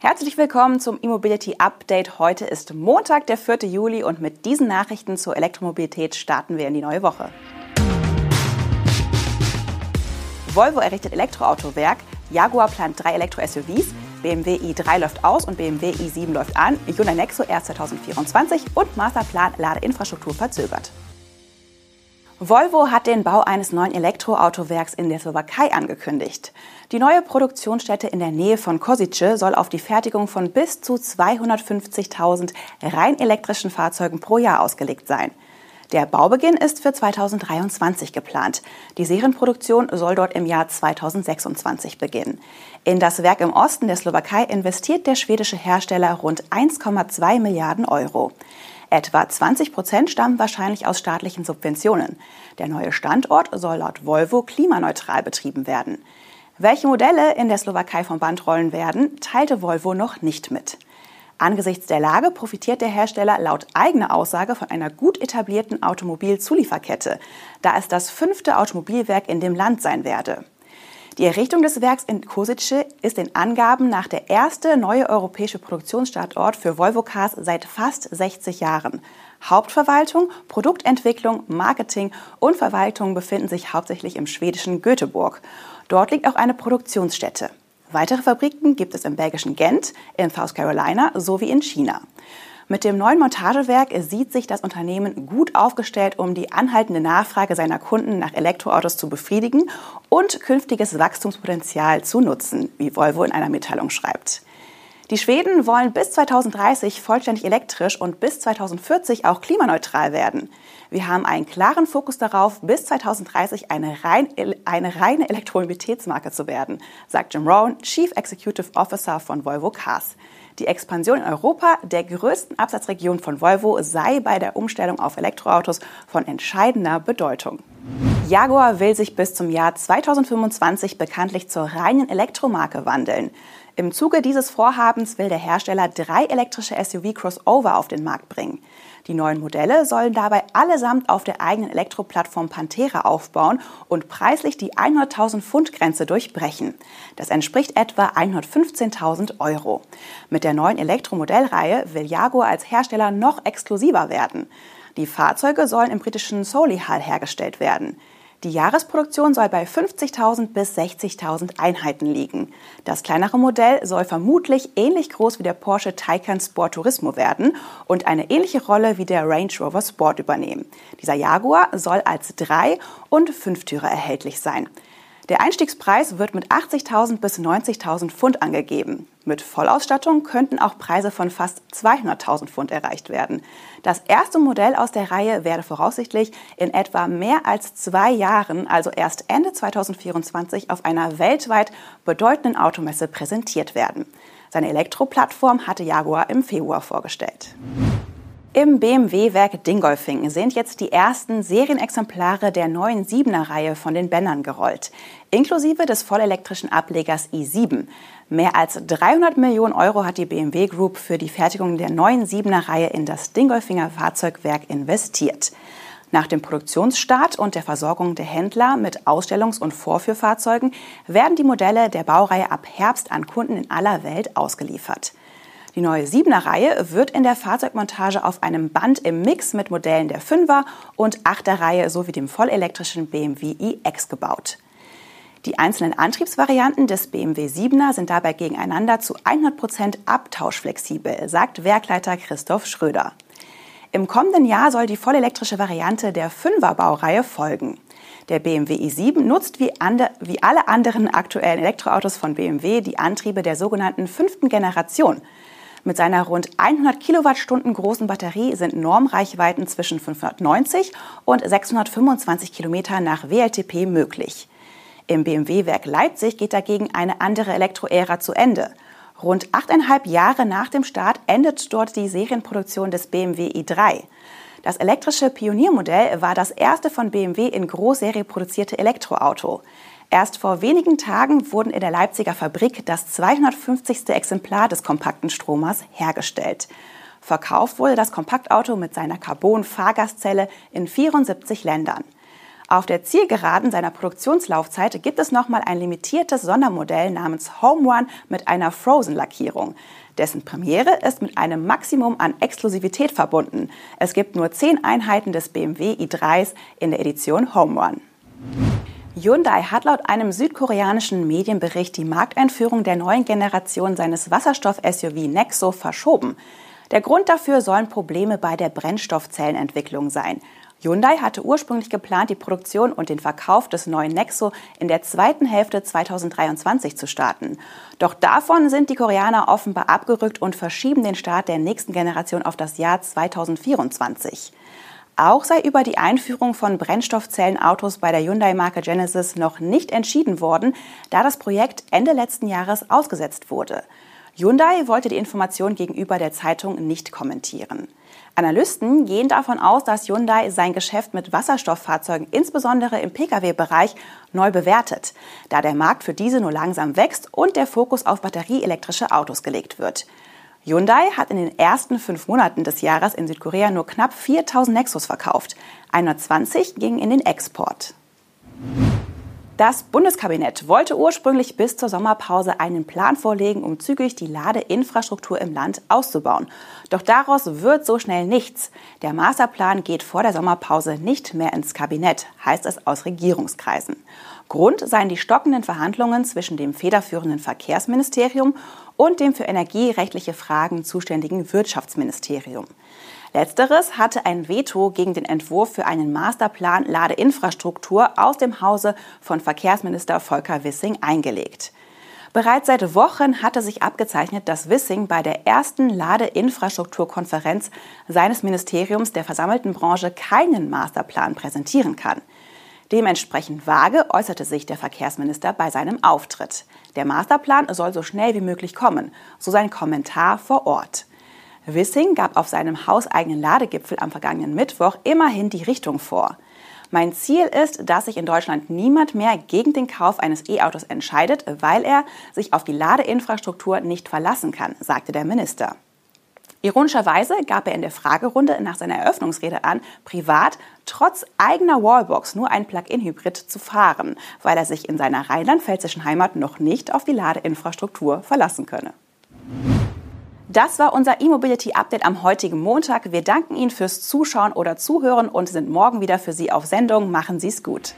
Herzlich willkommen zum E-Mobility Update. Heute ist Montag, der 4. Juli und mit diesen Nachrichten zur Elektromobilität starten wir in die neue Woche. Volvo errichtet Elektroautowerk, Jaguar plant drei Elektro-SUVs, BMW i3 läuft aus und BMW i7 läuft an, Hyundai Nexo erst 2024 und Masterplan Ladeinfrastruktur verzögert. Volvo hat den Bau eines neuen Elektroautowerks in der Slowakei angekündigt. Die neue Produktionsstätte in der Nähe von Kozice soll auf die Fertigung von bis zu 250.000 rein elektrischen Fahrzeugen pro Jahr ausgelegt sein. Der Baubeginn ist für 2023 geplant. Die Serienproduktion soll dort im Jahr 2026 beginnen. In das Werk im Osten der Slowakei investiert der schwedische Hersteller rund 1,2 Milliarden Euro. Etwa 20 Prozent stammen wahrscheinlich aus staatlichen Subventionen. Der neue Standort soll laut Volvo klimaneutral betrieben werden. Welche Modelle in der Slowakei vom Band rollen werden, teilte Volvo noch nicht mit. Angesichts der Lage profitiert der Hersteller laut eigener Aussage von einer gut etablierten Automobilzulieferkette, da es das fünfte Automobilwerk in dem Land sein werde. Die Errichtung des Werks in Kosice ist den Angaben nach der erste neue europäische Produktionsstandort für Volvo Cars seit fast 60 Jahren. Hauptverwaltung, Produktentwicklung, Marketing und Verwaltung befinden sich hauptsächlich im schwedischen Göteborg. Dort liegt auch eine Produktionsstätte. Weitere Fabriken gibt es im belgischen Gent, in South Carolina sowie in China. Mit dem neuen Montagewerk sieht sich das Unternehmen gut aufgestellt, um die anhaltende Nachfrage seiner Kunden nach Elektroautos zu befriedigen und künftiges Wachstumspotenzial zu nutzen, wie Volvo in einer Mitteilung schreibt. Die Schweden wollen bis 2030 vollständig elektrisch und bis 2040 auch klimaneutral werden. Wir haben einen klaren Fokus darauf, bis 2030 eine, rein, eine reine Elektromobilitätsmarke zu werden, sagt Jim Rowan, Chief Executive Officer von Volvo Cars. Die Expansion in Europa, der größten Absatzregion von Volvo, sei bei der Umstellung auf Elektroautos von entscheidender Bedeutung. Jaguar will sich bis zum Jahr 2025 bekanntlich zur reinen Elektromarke wandeln. Im Zuge dieses Vorhabens will der Hersteller drei elektrische SUV-Crossover auf den Markt bringen. Die neuen Modelle sollen dabei allesamt auf der eigenen Elektroplattform Pantera aufbauen und preislich die 100.000 Pfund Grenze durchbrechen. Das entspricht etwa 115.000 Euro. Mit der neuen Elektromodellreihe will Jaguar als Hersteller noch exklusiver werden. Die Fahrzeuge sollen im britischen Solihull hergestellt werden. Die Jahresproduktion soll bei 50.000 bis 60.000 Einheiten liegen. Das kleinere Modell soll vermutlich ähnlich groß wie der Porsche Taycan Sport Turismo werden und eine ähnliche Rolle wie der Range Rover Sport übernehmen. Dieser Jaguar soll als Drei- und Fünftürer erhältlich sein. Der Einstiegspreis wird mit 80.000 bis 90.000 Pfund angegeben. Mit Vollausstattung könnten auch Preise von fast 200.000 Pfund erreicht werden. Das erste Modell aus der Reihe werde voraussichtlich in etwa mehr als zwei Jahren, also erst Ende 2024, auf einer weltweit bedeutenden Automesse präsentiert werden. Seine Elektroplattform hatte Jaguar im Februar vorgestellt. Im BMW-Werk Dingolfing sind jetzt die ersten Serienexemplare der neuen 7er-Reihe von den Bändern gerollt, inklusive des vollelektrischen Ablegers i7. Mehr als 300 Millionen Euro hat die BMW Group für die Fertigung der neuen 7er-Reihe in das Dingolfinger Fahrzeugwerk investiert. Nach dem Produktionsstart und der Versorgung der Händler mit Ausstellungs- und Vorführfahrzeugen werden die Modelle der Baureihe ab Herbst an Kunden in aller Welt ausgeliefert. Die neue 7er Reihe wird in der Fahrzeugmontage auf einem Band im Mix mit Modellen der 5er und 8er Reihe sowie dem vollelektrischen BMW iX gebaut. Die einzelnen Antriebsvarianten des BMW 7er sind dabei gegeneinander zu 100% abtauschflexibel, sagt Werkleiter Christoph Schröder. Im kommenden Jahr soll die vollelektrische Variante der 5er Baureihe folgen. Der BMW i7 nutzt wie, ande, wie alle anderen aktuellen Elektroautos von BMW die Antriebe der sogenannten fünften Generation – mit seiner rund 100 Kilowattstunden großen Batterie sind Normreichweiten zwischen 590 und 625 Kilometer nach WLTP möglich. Im BMW-Werk Leipzig geht dagegen eine andere Elektroära zu Ende. Rund achteinhalb Jahre nach dem Start endet dort die Serienproduktion des BMW i3. Das elektrische Pioniermodell war das erste von BMW in Großserie produzierte Elektroauto. Erst vor wenigen Tagen wurden in der Leipziger Fabrik das 250. Exemplar des kompakten Stromers hergestellt. Verkauft wurde das Kompaktauto mit seiner Carbon-Fahrgastzelle in 74 Ländern. Auf der Zielgeraden seiner Produktionslaufzeit gibt es nochmal ein limitiertes Sondermodell namens Home One mit einer Frozen-Lackierung. Dessen Premiere ist mit einem Maximum an Exklusivität verbunden. Es gibt nur zehn Einheiten des BMW i3s in der Edition Home One. Hyundai hat laut einem südkoreanischen Medienbericht die Markteinführung der neuen Generation seines Wasserstoff-SUV Nexo verschoben. Der Grund dafür sollen Probleme bei der Brennstoffzellenentwicklung sein. Hyundai hatte ursprünglich geplant, die Produktion und den Verkauf des neuen Nexo in der zweiten Hälfte 2023 zu starten. Doch davon sind die Koreaner offenbar abgerückt und verschieben den Start der nächsten Generation auf das Jahr 2024. Auch sei über die Einführung von Brennstoffzellenautos bei der Hyundai-Marke Genesis noch nicht entschieden worden, da das Projekt Ende letzten Jahres ausgesetzt wurde. Hyundai wollte die Information gegenüber der Zeitung nicht kommentieren. Analysten gehen davon aus, dass Hyundai sein Geschäft mit Wasserstofffahrzeugen insbesondere im Pkw-Bereich neu bewertet, da der Markt für diese nur langsam wächst und der Fokus auf batterieelektrische Autos gelegt wird. Hyundai hat in den ersten fünf Monaten des Jahres in Südkorea nur knapp 4000 Nexus verkauft. 120 gingen in den Export. Das Bundeskabinett wollte ursprünglich bis zur Sommerpause einen Plan vorlegen, um zügig die Ladeinfrastruktur im Land auszubauen. Doch daraus wird so schnell nichts. Der Masterplan geht vor der Sommerpause nicht mehr ins Kabinett, heißt es aus Regierungskreisen. Grund seien die stockenden Verhandlungen zwischen dem federführenden Verkehrsministerium und dem für energierechtliche Fragen zuständigen Wirtschaftsministerium. Letzteres hatte ein Veto gegen den Entwurf für einen Masterplan Ladeinfrastruktur aus dem Hause von Verkehrsminister Volker Wissing eingelegt. Bereits seit Wochen hatte sich abgezeichnet, dass Wissing bei der ersten Ladeinfrastrukturkonferenz seines Ministeriums der versammelten Branche keinen Masterplan präsentieren kann. Dementsprechend vage äußerte sich der Verkehrsminister bei seinem Auftritt. Der Masterplan soll so schnell wie möglich kommen, so sein Kommentar vor Ort. Wissing gab auf seinem hauseigenen Ladegipfel am vergangenen Mittwoch immerhin die Richtung vor. Mein Ziel ist, dass sich in Deutschland niemand mehr gegen den Kauf eines E-Autos entscheidet, weil er sich auf die Ladeinfrastruktur nicht verlassen kann, sagte der Minister. Ironischerweise gab er in der Fragerunde nach seiner Eröffnungsrede an, privat trotz eigener Wallbox nur ein Plug-in-Hybrid zu fahren, weil er sich in seiner rheinland-pfälzischen Heimat noch nicht auf die Ladeinfrastruktur verlassen könne. Das war unser E-Mobility Update am heutigen Montag. Wir danken Ihnen fürs Zuschauen oder Zuhören und sind morgen wieder für Sie auf Sendung. Machen Sie es gut.